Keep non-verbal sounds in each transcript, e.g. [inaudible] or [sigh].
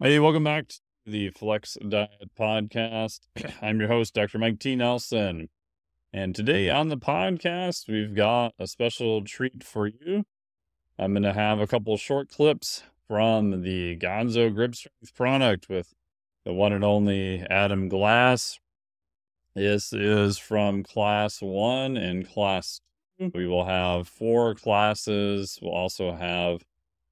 Hey, welcome back to the Flex Diet Podcast. [clears throat] I'm your host, Dr. Mike T. Nelson. And today on the podcast, we've got a special treat for you. I'm going to have a couple short clips from the Gonzo Grip Strength product with the one and only Adam Glass. This is from class one and class two. We will have four classes. We'll also have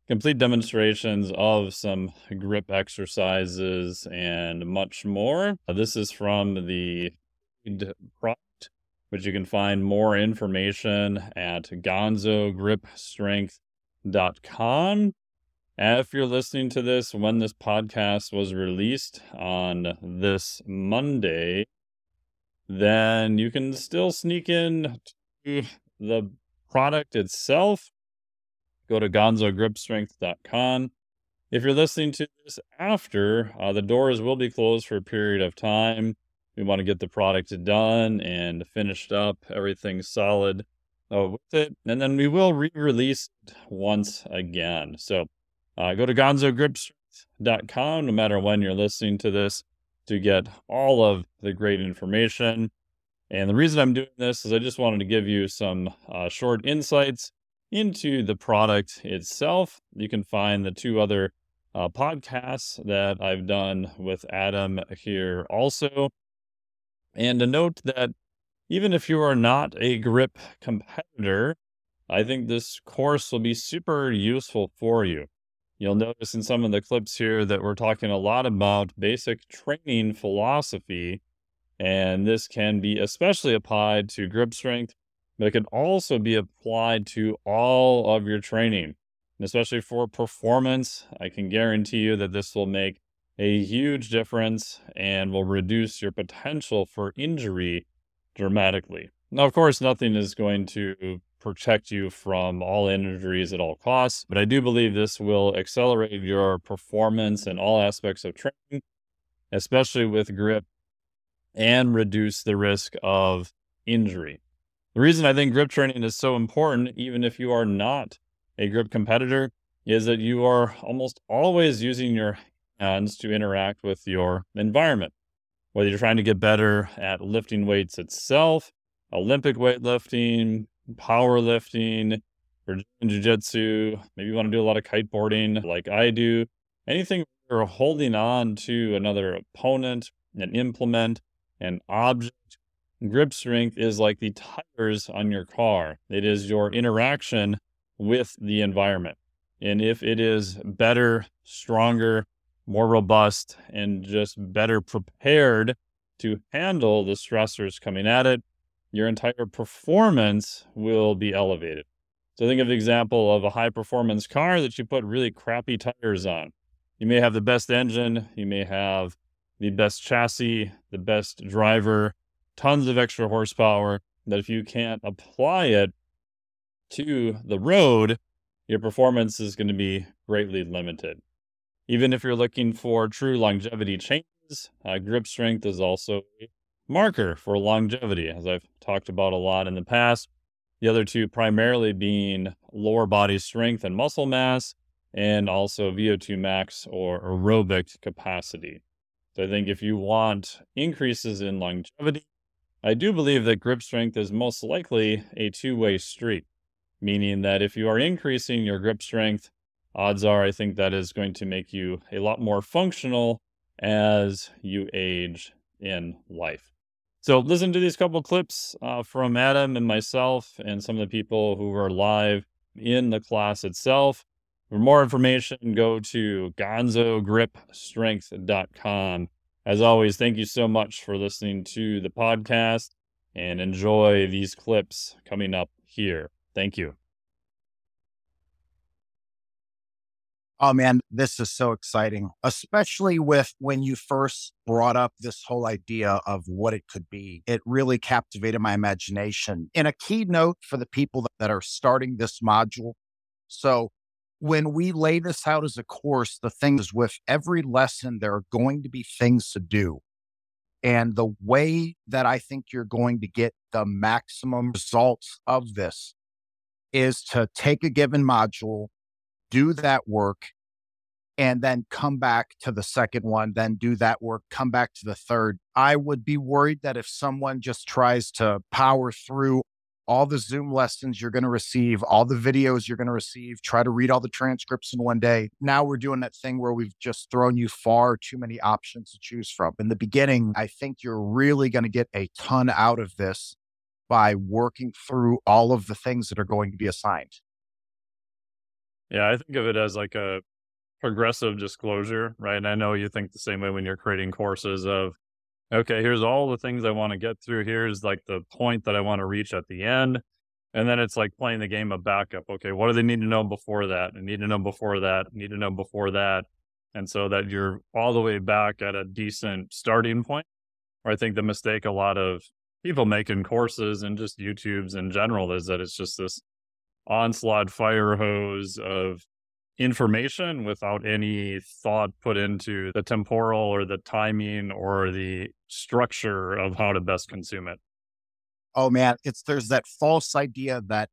complete demonstrations of some grip exercises and much more. Uh, this is from the product, which you can find more information at gonzogripstrength.com. If you're listening to this when this podcast was released on this Monday, then you can still sneak in to the product itself go to gonzogripstrength.com. If you're listening to this after, uh, the doors will be closed for a period of time. We want to get the product done and finished up, everything solid uh, with it. And then we will re release it once again. So uh, go to gonzogripstrength.com no matter when you're listening to this to get all of the great information. And the reason I'm doing this is I just wanted to give you some uh, short insights into the product itself. You can find the two other uh, podcasts that I've done with Adam here also. And to note that even if you are not a grip competitor, I think this course will be super useful for you. You'll notice in some of the clips here that we're talking a lot about basic training philosophy, and this can be especially applied to grip strength but it can also be applied to all of your training. And especially for performance, I can guarantee you that this will make a huge difference and will reduce your potential for injury dramatically. Now, of course, nothing is going to protect you from all injuries at all costs, but I do believe this will accelerate your performance in all aspects of training, especially with grip, and reduce the risk of injury. The reason I think grip training is so important, even if you are not a grip competitor, is that you are almost always using your hands to interact with your environment. Whether you're trying to get better at lifting weights itself, Olympic weightlifting, powerlifting, or jiu-jitsu, maybe you want to do a lot of kiteboarding like I do, anything you're holding on to another opponent, an implement, an object, Grip strength is like the tires on your car, it is your interaction with the environment. And if it is better, stronger, more robust, and just better prepared to handle the stressors coming at it, your entire performance will be elevated. So think of the example of a high performance car that you put really crappy tires on. You may have the best engine, you may have the best chassis, the best driver, tons of extra horsepower that if you can't apply it to the road, your performance is going to be greatly limited. Even if you're looking for true longevity changes, uh, grip strength is also a marker for longevity, as I've talked about a lot in the past. The other two primarily being lower body strength and muscle mass, and also VO2 max or aerobic capacity. So I think if you want increases in longevity, I do believe that grip strength is most likely a two way street, meaning that if you are increasing your grip strength, odds are I think that is going to make you a lot more functional as you age in life. So, listen to these couple clips uh, from Adam and myself and some of the people who were live in the class itself. For more information, go to gonzogripstrength.com as always, thank you so much for listening to the podcast and enjoy these clips coming up here. Thank you. Oh man, this is so exciting, especially with when you first brought up this whole idea of what it could be. It really captivated my imagination. In a keynote for the people that are starting this module. So, when we lay this out as a course, the thing is with every lesson, there are going to be things to do. And the way that I think you're going to get the maximum results of this is to take a given module, do that work, and then come back to the second one, then do that work, come back to the third. I would be worried that if someone just tries to power through all the Zoom lessons you're going to receive, all the videos you're going to receive, try to read all the transcripts in one day. Now we're doing that thing where we've just thrown you far too many options to choose from. In the beginning, I think you're really going to get a ton out of this by working through all of the things that are going to be assigned. Yeah, I think of it as like a progressive disclosure, right? And I know you think the same way when you're creating courses of, okay, here's all the things I want to get through. Here's like the point that I want to reach at the end. And then it's like playing the game of backup. Okay, what do they need to know before that? I need to know before that. I need to know before that. And so that you're all the way back at a decent starting point. Or I think the mistake a lot of people make in courses and just YouTube's in general is that it's just this onslaught fire hose of information without any thought put into the temporal or the timing or the structure of how to best consume it. Oh man, it's there's that false idea that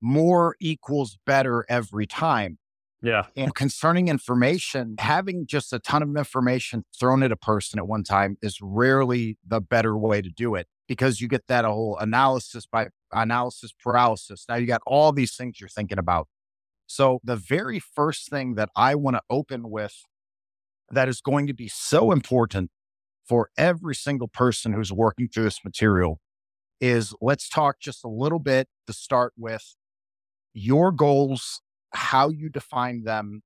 more equals better every time. Yeah. And concerning information, having just a ton of information thrown at a person at one time is rarely the better way to do it because you get that whole analysis by analysis paralysis. Now you got all these things you're thinking about. So, the very first thing that I want to open with that is going to be so important for every single person who's working through this material is let's talk just a little bit to start with your goals, how you define them,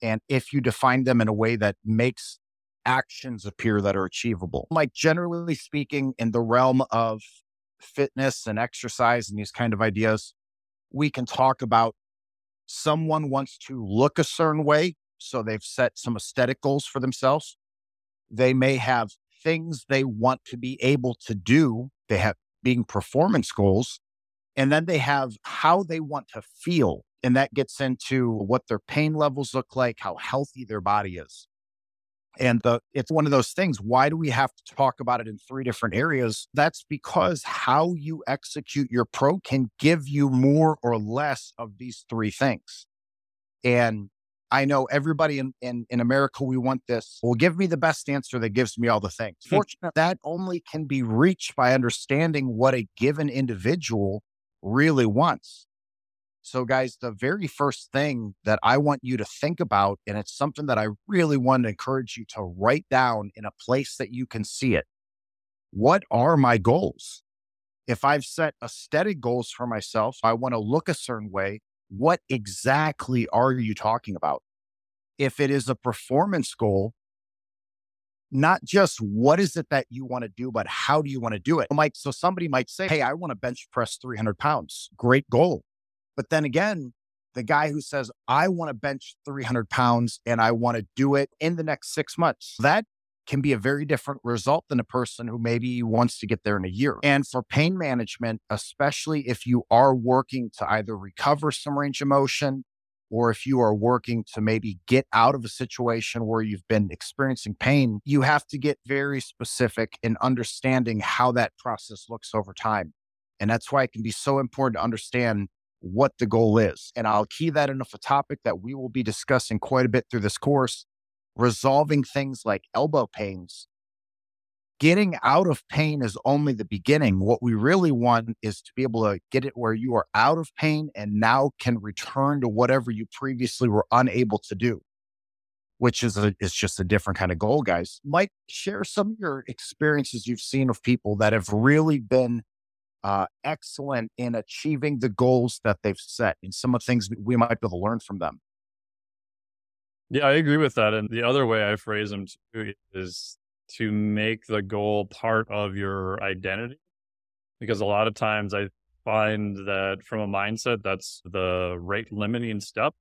and if you define them in a way that makes actions appear that are achievable. Like, generally speaking, in the realm of fitness and exercise and these kind of ideas, we can talk about someone wants to look a certain way. So they've set some aesthetic goals for themselves. They may have things they want to be able to do. They have being performance goals. And then they have how they want to feel. And that gets into what their pain levels look like, how healthy their body is. And the, it's one of those things. Why do we have to talk about it in three different areas? That's because how you execute your pro can give you more or less of these three things. And I know everybody in, in, in America, we want this. Well, give me the best answer that gives me all the things. [laughs] Fortunately, that only can be reached by understanding what a given individual really wants. So, guys, the very first thing that I want you to think about, and it's something that I really want to encourage you to write down in a place that you can see it. What are my goals? If I've set aesthetic goals for myself, I want to look a certain way. What exactly are you talking about? If it is a performance goal, not just what is it that you want to do, but how do you want to do it? Mike, so somebody might say, Hey, I want to bench press 300 pounds. Great goal. But then again, the guy who says, I want to bench 300 pounds and I want to do it in the next six months, that can be a very different result than a person who maybe wants to get there in a year. And for pain management, especially if you are working to either recover some range of motion or if you are working to maybe get out of a situation where you've been experiencing pain, you have to get very specific in understanding how that process looks over time. And that's why it can be so important to understand what the goal is. And I'll key that into a topic that we will be discussing quite a bit through this course resolving things like elbow pains. Getting out of pain is only the beginning. What we really want is to be able to get it where you are out of pain and now can return to whatever you previously were unable to do, which is a, is just a different kind of goal, guys. Mike, share some of your experiences you've seen of people that have really been uh, excellent in achieving the goals that they've set and some of the things we might be able to learn from them. Yeah, I agree with that. And the other way I phrase them too is to make the goal part of your identity. Because a lot of times I find that from a mindset, that's the rate limiting step.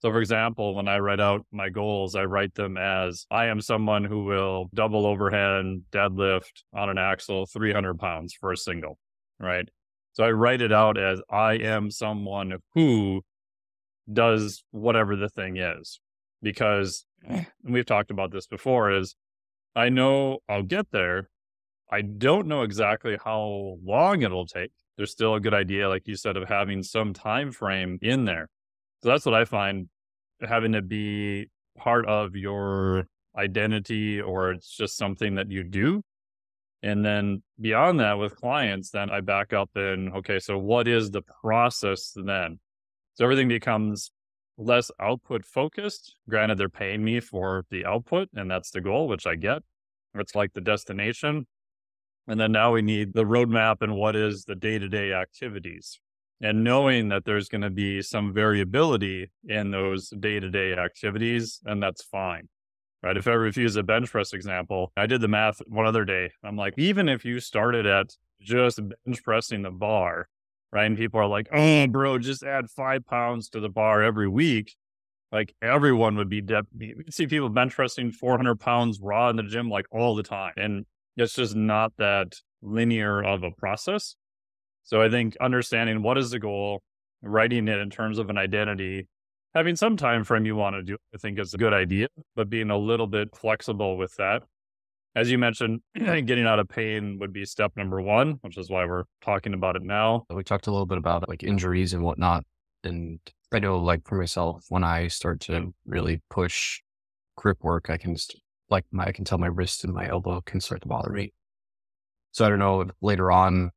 So, for example, when I write out my goals, I write them as I am someone who will double overhead deadlift on an axle 300 pounds for a single right? So I write it out as I am someone who does whatever the thing is. Because eh. we've talked about this before is I know I'll get there. I don't know exactly how long it'll take. There's still a good idea, like you said, of having some time frame in there. So that's what I find having to be part of your identity or it's just something that you do. And then beyond that, with clients, then I back up and okay, so what is the process then? So everything becomes less output focused. Granted, they're paying me for the output, and that's the goal, which I get. It's like the destination. And then now we need the roadmap and what is the day to day activities. And knowing that there's going to be some variability in those day to day activities, and that's fine. Right. If I refuse a bench press example, I did the math one other day. I'm like, even if you started at just bench pressing the bar, right? And people are like, oh, bro, just add five pounds to the bar every week. Like everyone would be, de- we see people bench pressing 400 pounds raw in the gym like all the time. And it's just not that linear of a process. So I think understanding what is the goal, writing it in terms of an identity, having some time frame you want to do, I think is a good idea, but being a little bit flexible with that as you mentioned, [clears throat] getting out of pain would be step number one, which is why we're talking about it now. We talked a little bit about like injuries and whatnot. And I know, like for myself, when I start to really push grip work, I can just like my, I can tell my wrist and my elbow can start to bother me. So I don't know if later on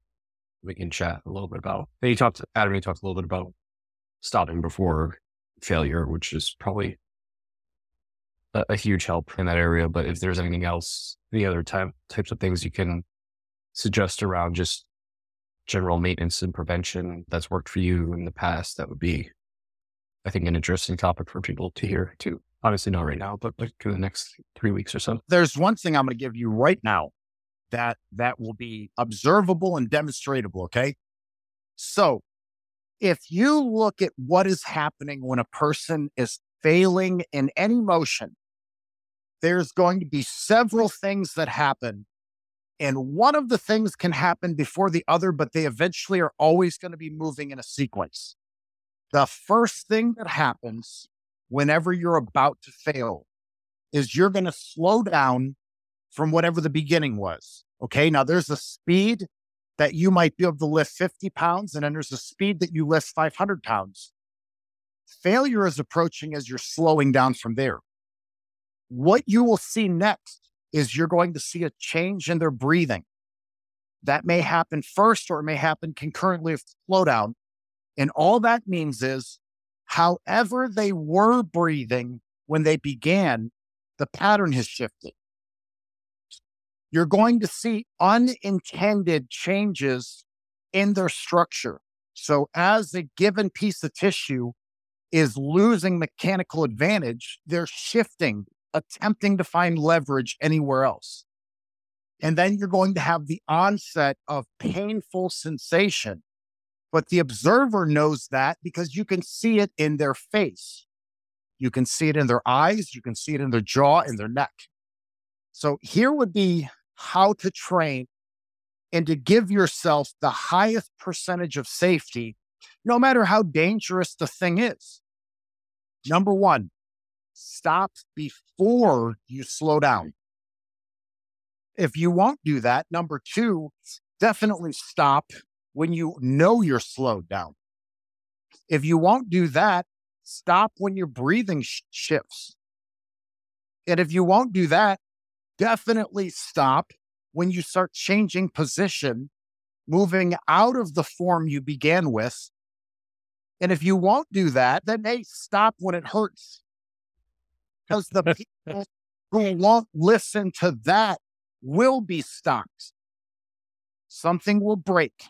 we can chat a little bit about. And you talked, Adam, you talked a little bit about stopping before failure, which is probably a, a, huge help in that area. But if there's anything else, any other type, types of things you can suggest around just general maintenance and prevention that's worked for you in the past, that would be, I think, an interesting topic for people to hear too. Obviously, not right now, but like through the next three weeks or so. There's one thing I'm going to give you right now that that will be observable and demonstratable. Okay. So if you look at what is happening when a person is failing in any motion, there's going to be several things that happen. And one of the things can happen before the other, but they eventually are always going to be moving in a sequence. The first thing that happens whenever you're about to fail is you're going to slow down from whatever the beginning was. Okay. Now there's a speed that you might be able to lift 50 pounds, and then there's a speed that you lift 500 pounds. Failure is approaching as you're slowing down from there. What you will see next is you're going to see a change in their breathing. That may happen first or it may happen concurrently with slowdown. And all that means is, however they were breathing when they began, the pattern has shifted. You're going to see unintended changes in their structure. So, as a given piece of tissue is losing mechanical advantage, they're shifting attempting to find leverage anywhere else. And then you're going to have the onset of painful sensation. But the observer knows that because you can see it in their face. You can see it in their eyes. You can see it in their jaw, in their neck. So here would be how to train and to give yourself the highest percentage of safety, no matter how dangerous the thing is. Number one, stop before you slow down. If you won't do that, number two, definitely stop when you know you're slowed down. If you won't do that, stop when your breathing sh- shifts. And if you won't do that, definitely stop when you start changing position, moving out of the form you began with. And if you won't do that, then hey, stop when it hurts because the [laughs] people who won't listen to that will be stopped. Something will break.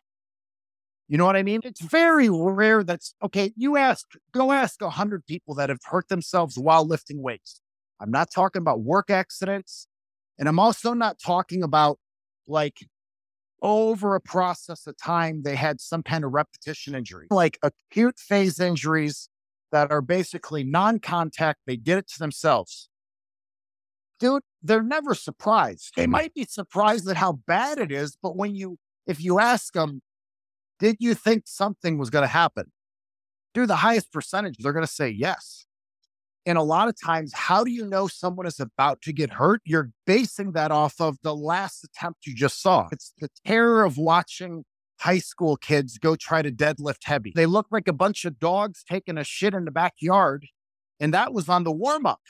You know what I mean? It's very rare that's okay. You ask, go ask a hundred people that have hurt themselves while lifting weights. I'm not talking about work accidents. And I'm also not talking about like over a process of time, they had some kind of repetition injury, like acute phase injuries that are basically non contact. They did it to themselves. Dude, they're never surprised. They might be surprised at how bad it is, but when you, if you ask them, did you think something was going to happen? Dude, the highest percentage, they're going to say yes. And a lot of times, how do you know someone is about to get hurt? You're basing that off of the last attempt you just saw. It's the terror of watching high school kids go try to deadlift heavy. They look like a bunch of dogs taking a shit in the backyard. And that was on the warm up.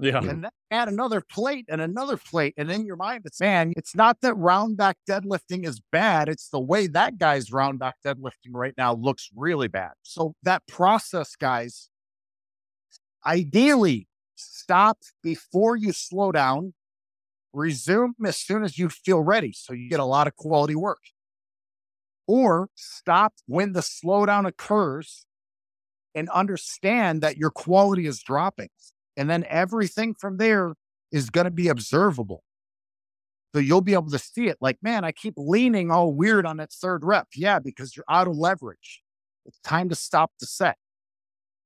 Yeah. and then add another plate and another plate. And in your mind, it's man, it's not that round back deadlifting is bad. It's the way that guy's round back deadlifting right now looks really bad. So that process, guys, ideally stop before you slow down, resume as soon as you feel ready. So you get a lot of quality work. Or stop when the slowdown occurs and understand that your quality is dropping. And then everything from there is going to be observable. So you'll be able to see it like, man, I keep leaning all weird on that third rep. Yeah, because you're out of leverage. It's time to stop the set.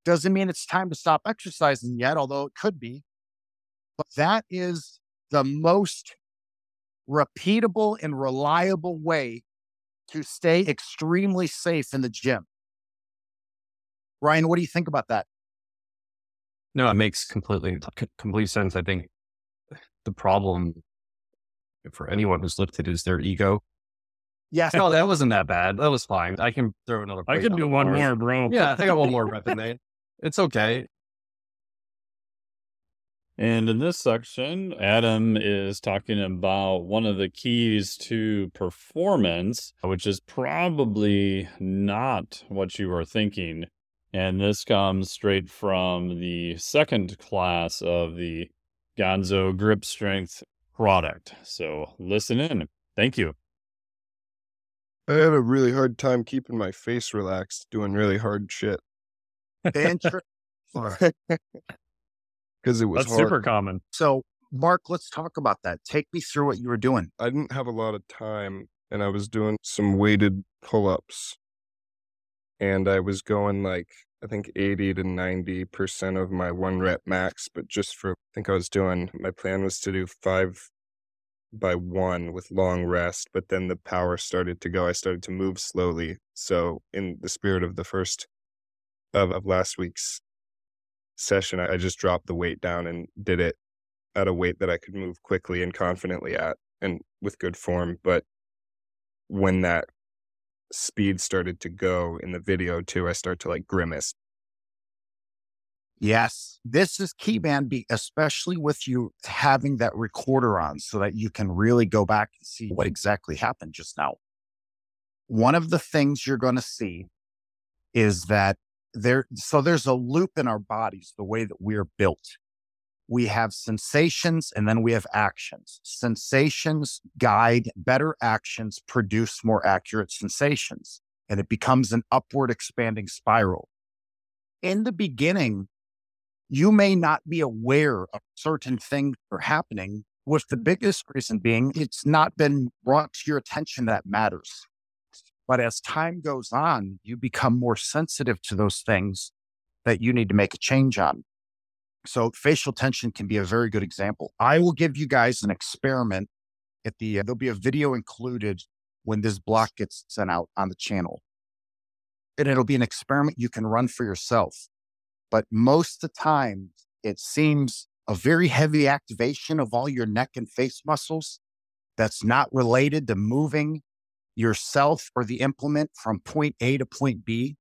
Doesn't mean it's time to stop exercising yet, although it could be. But that is the most repeatable and reliable way to stay extremely safe in the gym. Ryan, what do you think about that? No, it makes completely complete sense. I think the problem for anyone who's lifted is their ego. Yes. No, that wasn't that bad. That was fine. I can throw another. I plate can on do the one more, bro. Yeah, I got one more rep in there. [laughs] It's okay. And in this section, Adam is talking about one of the keys to performance, which is probably not what you are thinking. And this comes straight from the second class of the Gonzo Grip Strength product. So listen in. Thank you. I have a really hard time keeping my face relaxed doing really hard shit Inter- because [laughs] [laughs] it was That's hard. super common. so, Mark, let's talk about that. Take me through what you were doing. I didn't have a lot of time and I was doing some weighted pull ups and I was going like, I think 80 to 90% of my one rep max, but just for, I think I was doing, my plan was to do five by one with long rest, but then the power started to go. I started to move slowly. So, in the spirit of the first of, of last week's session, I, I just dropped the weight down and did it at a weight that I could move quickly and confidently at and with good form. But when that speed started to go in the video too, I start to like grimace. Yes, this is key, man, especially with you having that recorder on so that you can really go back and see what exactly happened just now. One of the things you're going to see is that there, so there's a loop in our bodies, the way that we're built. We have sensations and then we have actions. Sensations guide better actions, produce more accurate sensations, and it becomes an upward expanding spiral. In the beginning, you may not be aware of certain things are happening, with the mm-hmm. biggest reason being it's not been brought to your attention that matters. But as time goes on, you become more sensitive to those things that you need to make a change on. So facial tension can be a very good example. I will give you guys an experiment at the, uh, there'll be a video included when this block gets sent out on the channel. And it'll be an experiment you can run for yourself but most of the time it seems a very heavy activation of all your neck and face muscles that's not related to moving yourself or the implement from point A to point B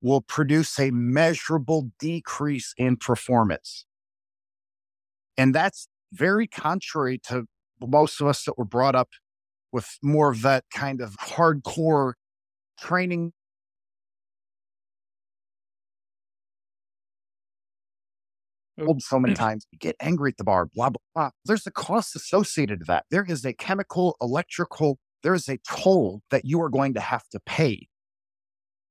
will produce a measurable decrease in performance. And that's very contrary to most of us that were brought up with more of that kind of hardcore training oh. told so many [clears throat] times, you get angry at the bar, blah, blah, blah. There's a cost associated to that. There is a chemical, electrical, there is a toll that you are going to have to pay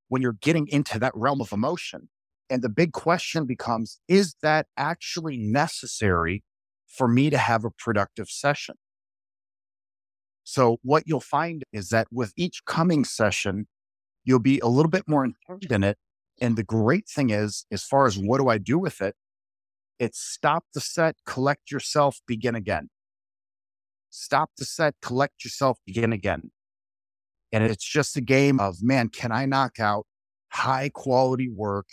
when you're getting into that realm of emotion. And the big question becomes is that actually necessary for me to have a productive session? So, what you'll find is that with each coming session, you'll be a little bit more informed in it. And the great thing is, as far as what do I do with it, it's stop the set, collect yourself, begin again. Stop the set, collect yourself, begin again. And it's just a game of, man, can I knock out high quality work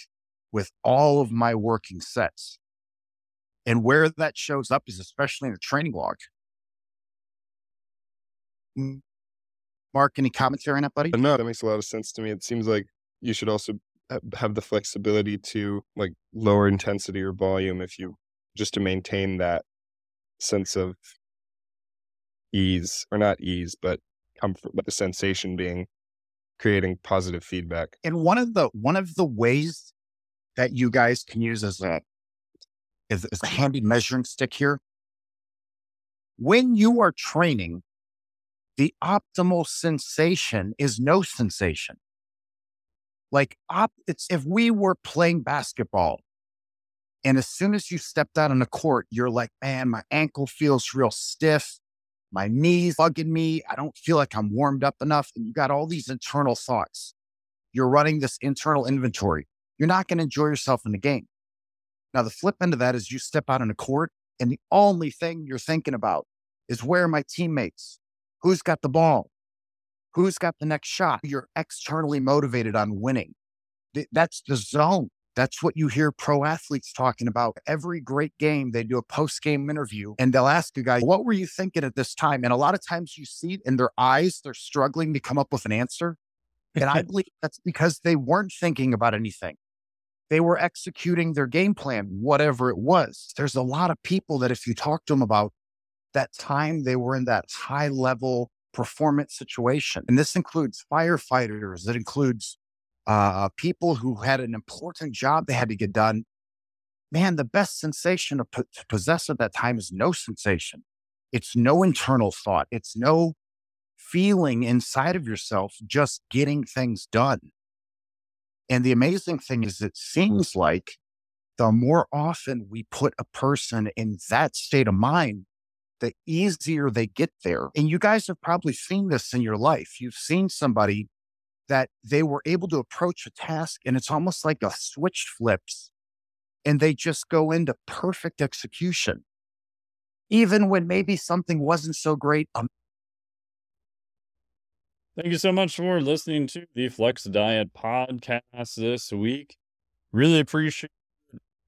with all of my working sets? And where that shows up is especially in the training log. Mm. Mark, any commentary on that, buddy? No, that makes a lot of sense to me. It seems like you should also have the flexibility to like lower intensity or volume if you just to maintain that sense of ease or not ease, but comfort, but the sensation being creating positive feedback. And one of the one of the ways that you guys can use as a is, is a handy measuring stick here. When you are training, the optimal sensation is no sensation. Like op, it's if we were playing basketball and as soon as you stepped out on the court, you're like, man, my ankle feels real stiff. My knees bugging me. I don't feel like I'm warmed up enough. And you got all these internal thoughts. You're running this internal inventory. You're not going to enjoy yourself in the game. Now, the flip end of that is you step out on the court, and the only thing you're thinking about is where my teammates? Who's got the ball? Who's got the next shot? You're externally motivated on winning. That's the zone. That's what you hear pro athletes talking about. Every great game, they do a post game interview and they'll ask a guy, What were you thinking at this time? And a lot of times you see in their eyes, they're struggling to come up with an answer. And I [laughs] believe that's because they weren't thinking about anything. They were executing their game plan, whatever it was. There's a lot of people that if you talk to them about that time they were in that high level performance situation, and this includes firefighters, it includes uh, people who had an important job they had to get done. Man, the best sensation to, to possess at that time is no sensation. It's no internal thought. It's no feeling inside of yourself, just getting things done. And the amazing thing is, it seems like the more often we put a person in that state of mind, the easier they get there. And you guys have probably seen this in your life. You've seen somebody that they were able to approach a task and it's almost like a switch flips and they just go into perfect execution. Even when maybe something wasn't so great. Um, Thank you so much for listening to the Flex Diet podcast this week. Really appreciate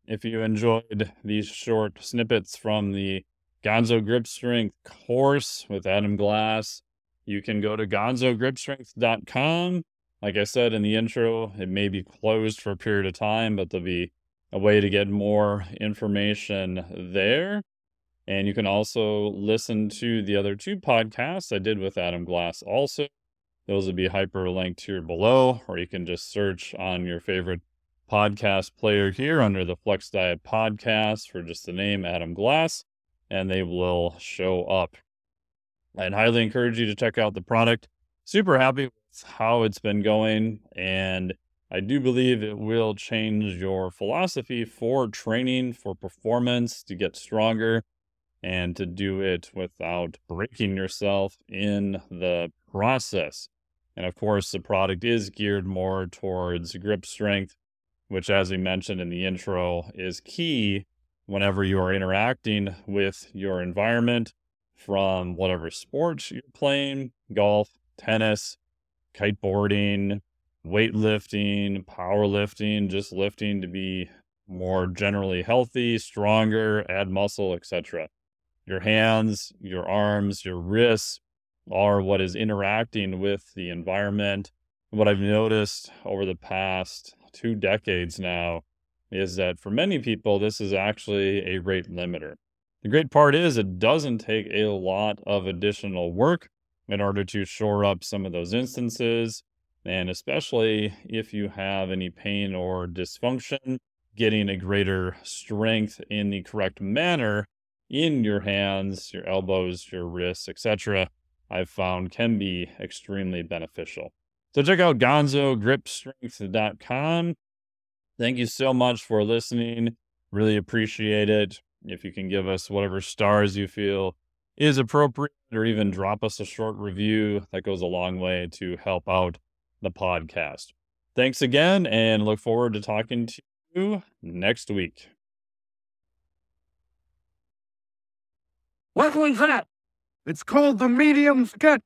if you enjoyed these short snippets from the Gonzo Grip Strength course with Adam Glass you can go to gonzogripstrength.com. Like I said in the intro, it may be closed for a period of time, but there'll be a way to get more information there. And you can also listen to the other two podcasts I did with Adam Glass also. Those will be hyperlinked here below, or you can just search on your favorite podcast player here under the Flex Diet Podcast for just the name Adam Glass, and they will show up I'd highly encourage you to check out the product. Super happy with how it's been going. And I do believe it will change your philosophy for training, for performance, to get stronger, and to do it without breaking yourself in the process. And of course, the product is geared more towards grip strength, which, as we mentioned in the intro, is key whenever you are interacting with your environment from whatever sports you're playing golf, tennis, kiteboarding, weightlifting, powerlifting, just lifting to be more generally healthy, stronger, add muscle, etc. Your hands, your arms, your wrists are what is interacting with the environment. What I've noticed over the past two decades now is that for many people, this is actually a rate limiter. The great part is it doesn't take a lot of additional work in order to shore up some of those instances. And especially if you have any pain or dysfunction, getting a greater strength in the correct manner in your hands, your elbows, your wrists, etc., I've found can be extremely beneficial. So check out gonzogripstrength.com. Thank you so much for listening. Really appreciate it. If you can give us whatever stars you feel is appropriate, or even drop us a short review, that goes a long way to help out the podcast. Thanks again, and look forward to talking to you next week. What was that? It's called the medium sketch.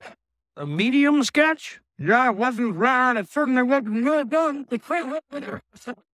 The medium sketch? Yeah, it wasn't and it certainly wasn't well done.